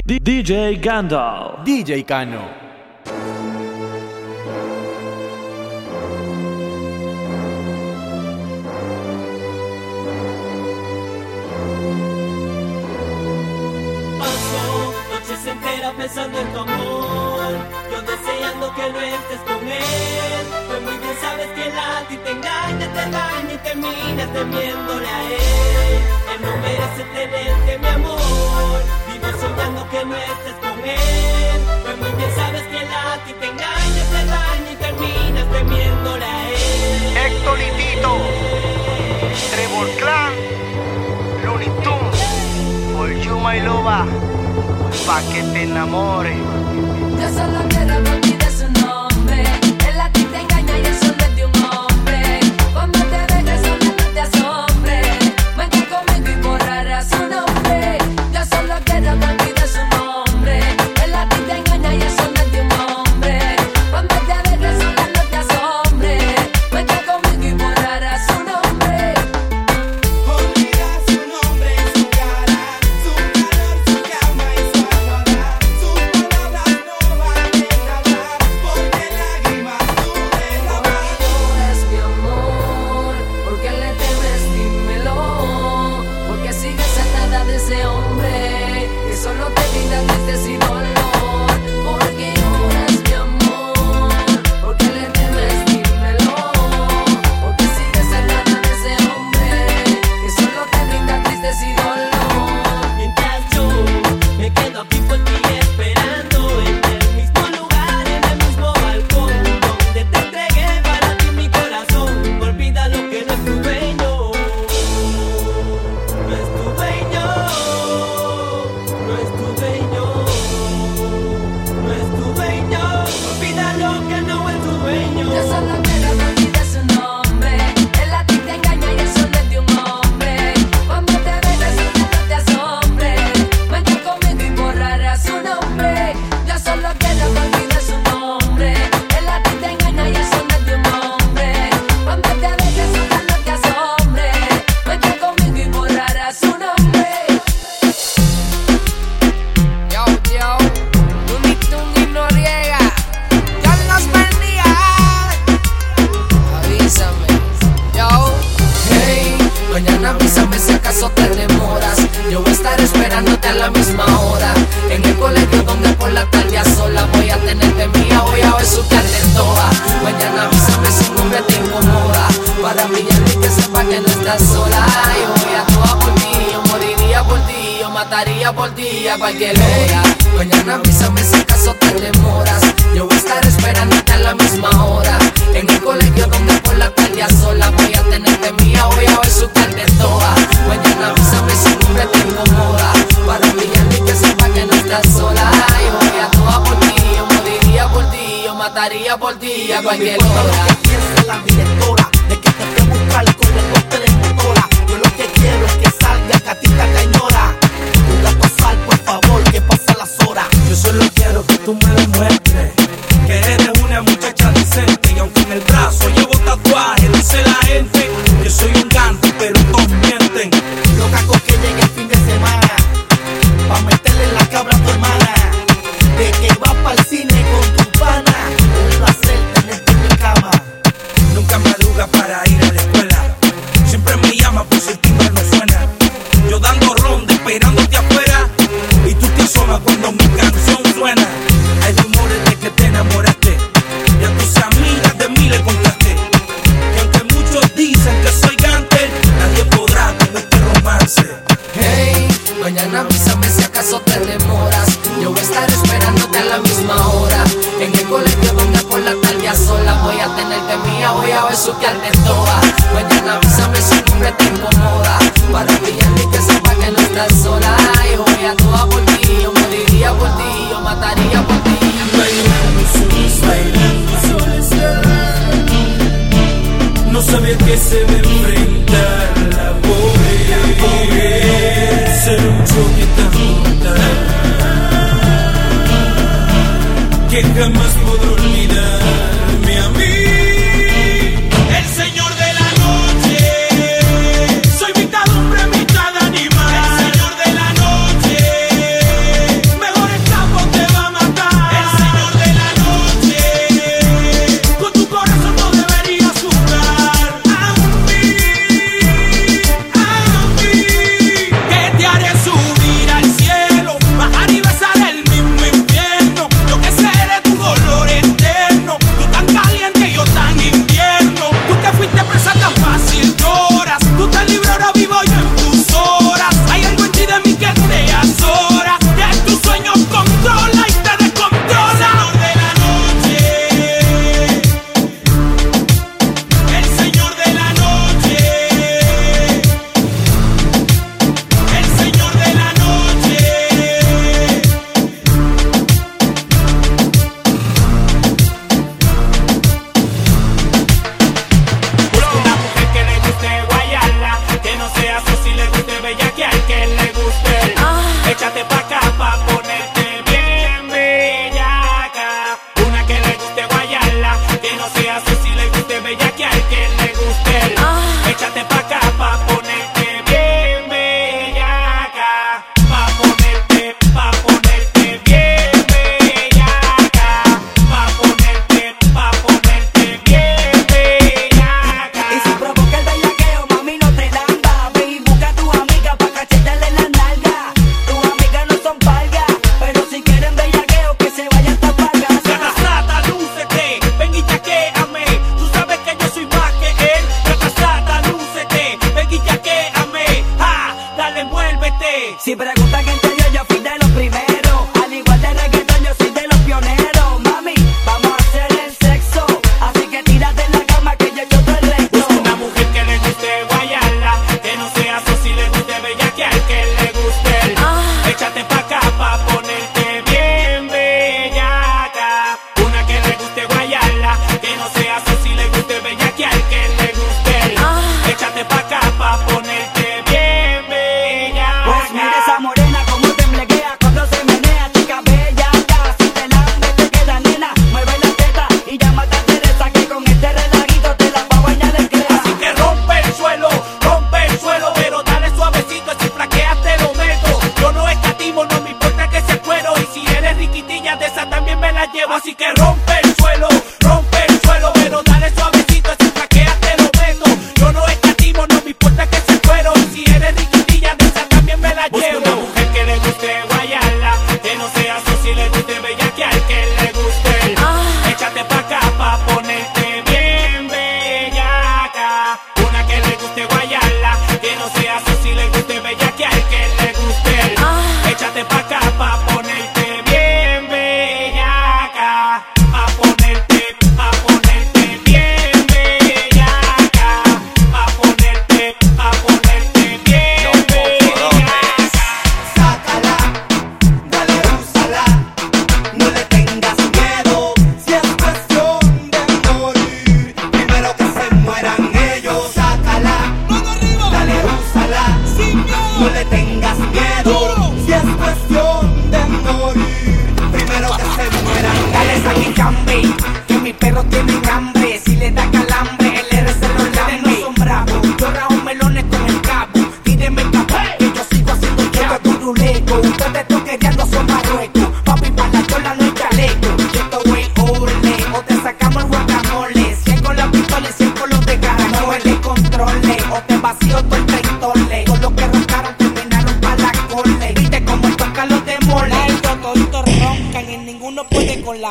DJ Gandalf. DJ Cano. pensando en tu amor Yo deseando que no estés con él Pues muy bien sabes que él ti te engaña, te daña Y terminas temiéndole a él Él no merece tenerte mi amor soñando que no estés con él. Pues muy bien sabes que la ti te engaña, te daña y terminas temiéndola a él. Héctor y Tito, Trevor Clan, Looney Tunes, por You My Loba, pa' que te enamores. Yo solo quiero no sea así, si le guste bella que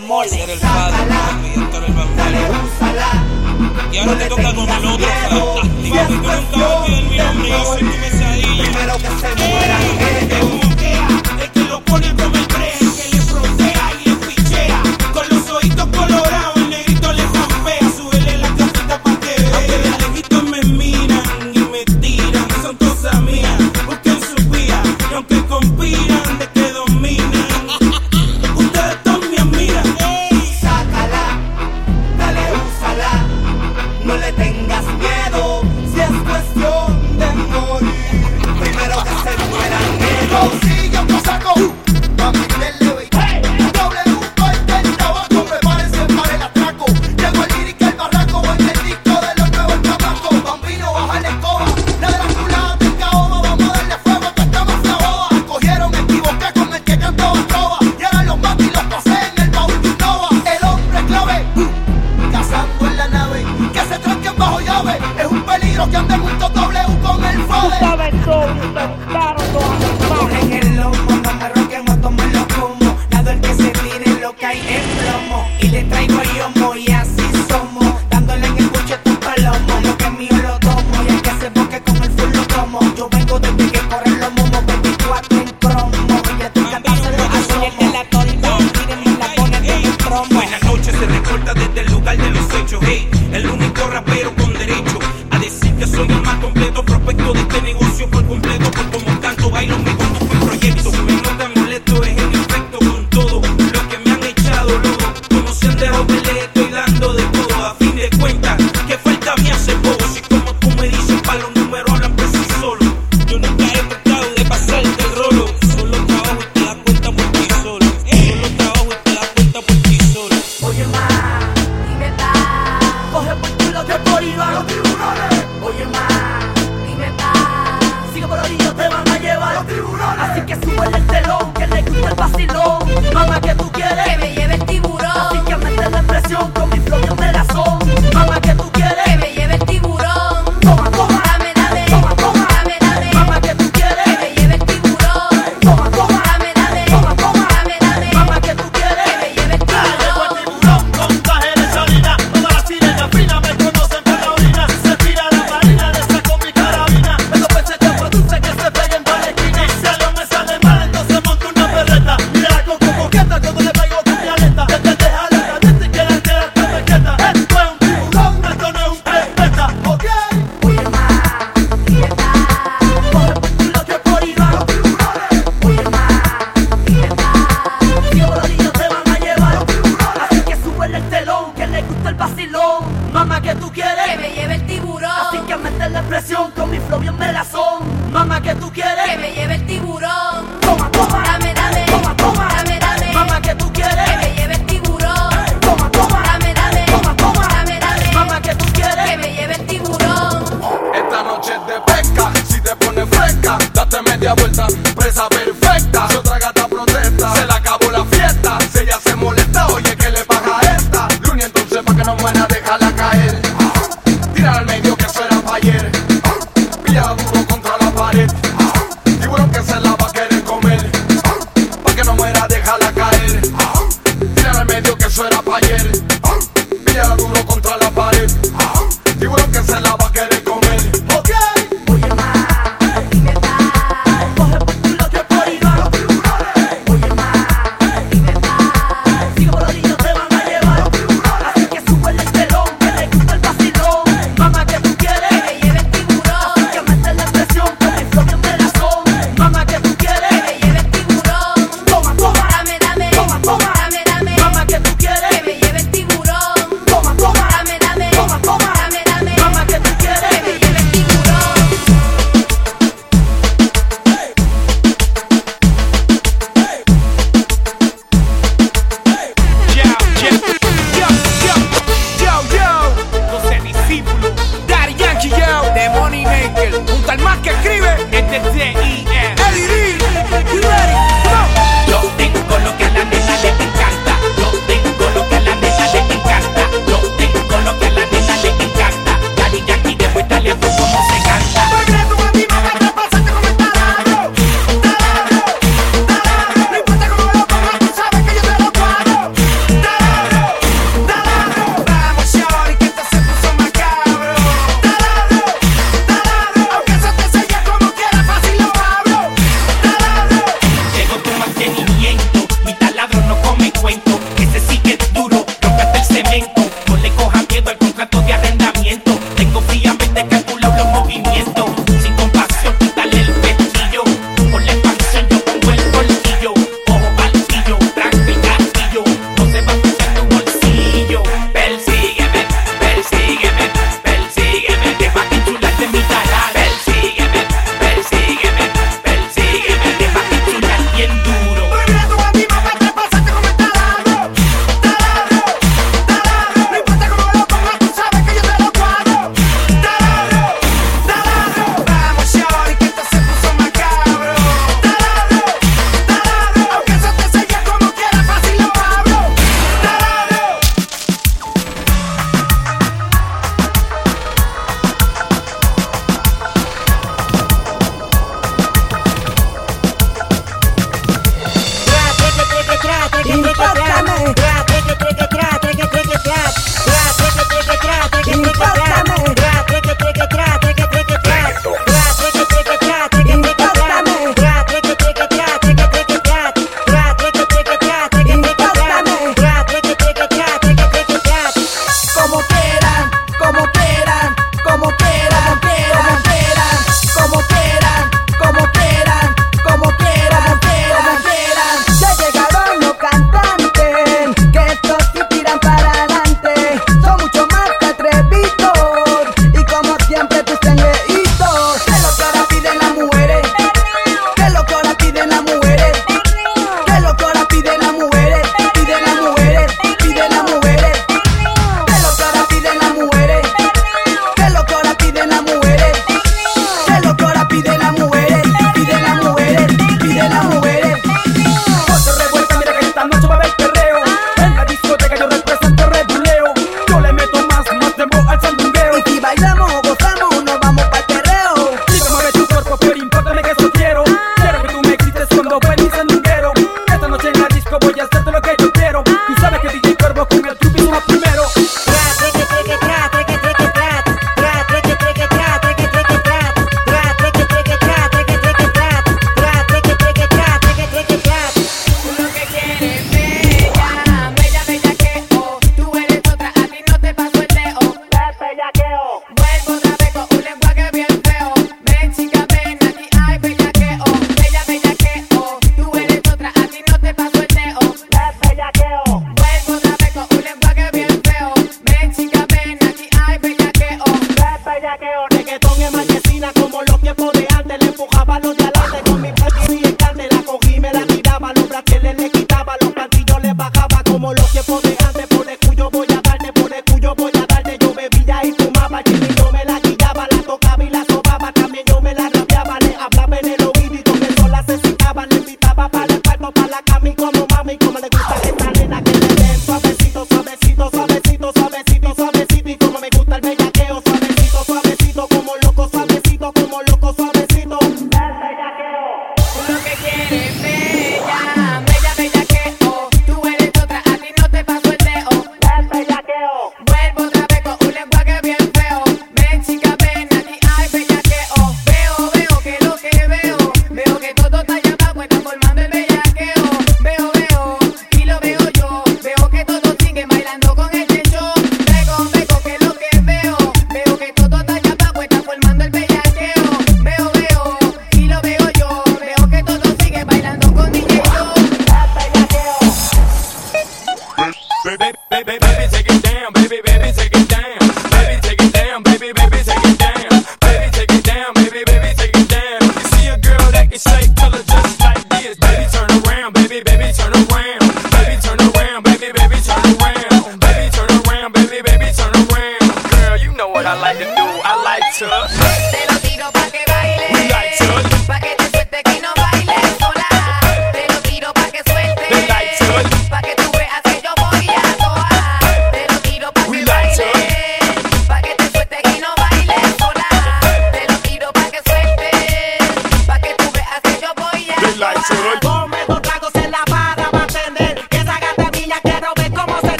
puede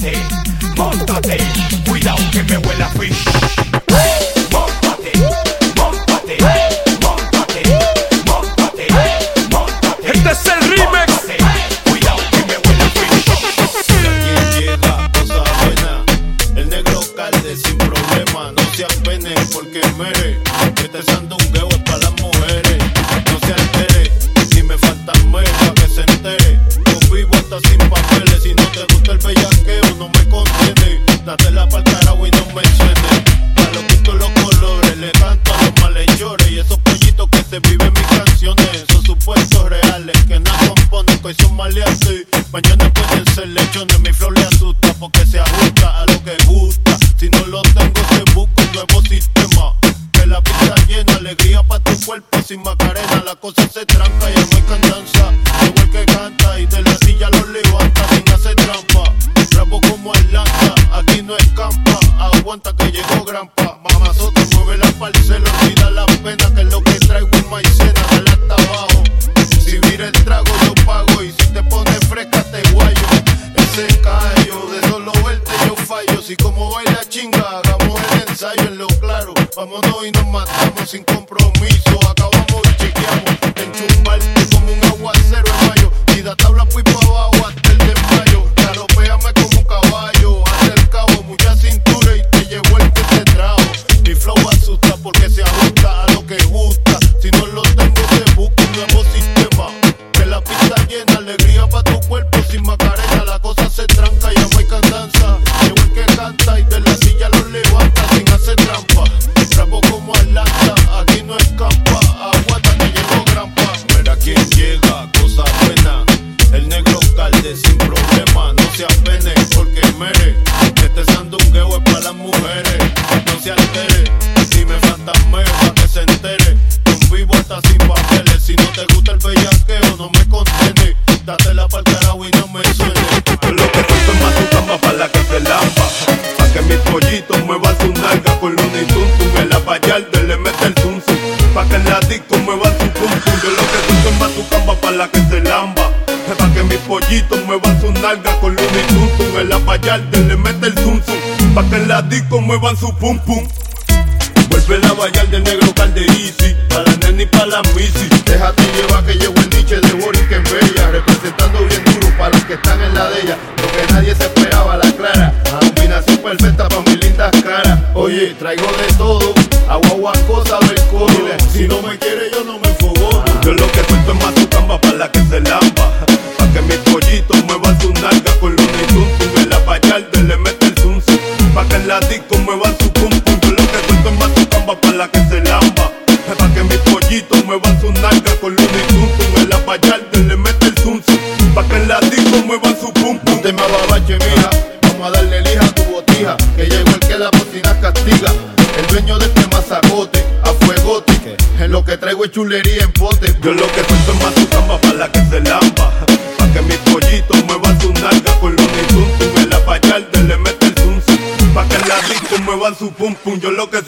montate, montate. adictos muevan su pum pum. Vuelve la vallar de negro calderisi, pa' la nena y pa' la misi. Déjate llevar que llevo el niche de Boris que es bella, representando bien duro para los que están en la de ella, porque nadie se Este cuento más su cama para la que se lampa. Pa' que mi pollito mueva su nalga con los nituntum. En la payarde le mete el zunzum. Pa' que la disco mueva su pum pum. Yo lo que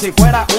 si fuera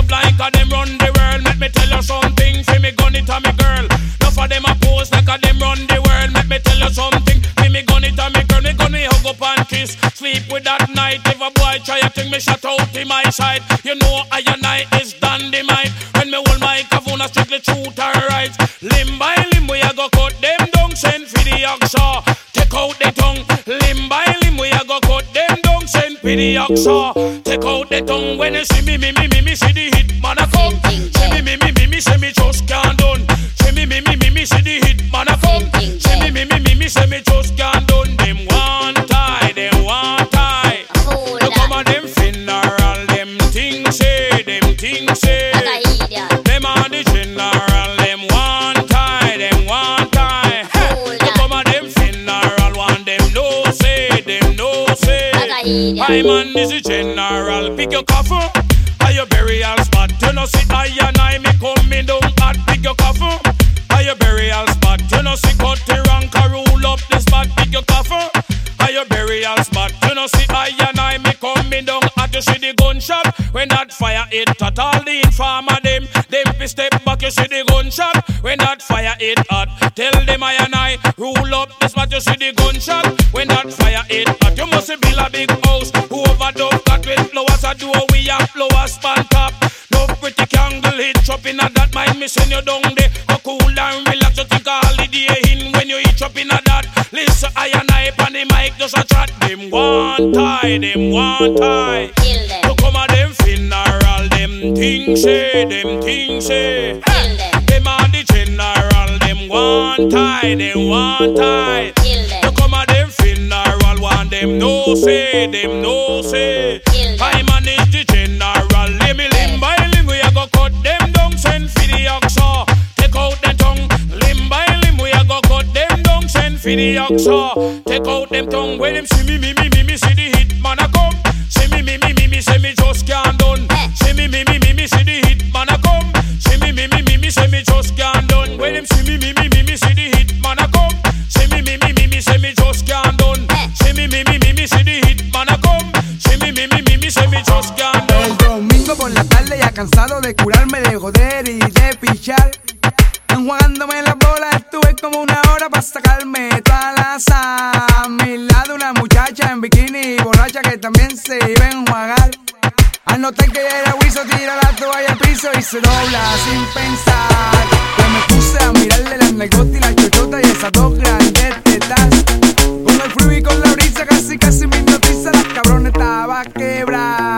up like a them run the world. Let me tell you something, fi me gun it a me girl. Enough of them a pose like a them run the world. Let me tell you something, fi me gun it a me girl. Me gun me hug up and kiss, sleep with that night. If a boy try a thing, me shut out in my side. You know I and I is dynamite. When me hold my kavuna strictly truth down, the oxa. Take out the tongue when you see me, me, me, me, me, see the hit man a come. See me, me, me, me, me, see me just can't done. See me, me, me, me, me, see the hit man a come. See me, me, me, me, me, see me just can't done. Them I man is the general, pick your coffin. Are your burial spot? You know see I and I gunshot when that fire hit at all the informer them. Them fi step back. You see the gunshot when that fire hit hot. Tell them I and I rule up the spot. You see the gunshot when that fire hit hot. You must build a big house. Whoever dove that with flowers a do we have flowers span top. No pretty candle hit up in a that mind send you down there. Go cool and relax. You think a holiday in when you in just a chat. Them one tie, them one tie. You come a them funeral, them things say, them things say. Hey. Them on the general, them one tie, them one tie. You come a them funeral, one them no say, them no say. I manage the general, let me limb by limb, we a go cut them down, send for the oxa. Take out the tongue, limb by limb, we a go cut them down, send for the oxa. Take out them tongue, when them see me, me, me, me, me, see the hit man a come. See me, me, me, me, me, see me just can't done. See me, me, me, me, me, see the hit man a come. See me, me, me, me, me, see me just can't done. When them see me, me, me, me, me, see the hit man a come. See me, me, me, me, me, see me just can't done. See me, me, me, me, me, see the hit man a come. See me, me, me, me, me, see me just can't done. El domingo por la tarde ya cansado de curarme, de joder y de pichar. Enjuagándome las bolas estuve como una hora para sacarme toda la sal. Se iba a enjuagar. Al notar que ella era Wiso tira la toalla al piso y se dobla sin pensar. Yo me puse a mirarle las negotas y la chochota y esas dos grandes tetas. Con el frío y con la brisa casi casi me hipnotiza La cabrona estaba quebrada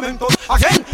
momentos. Again,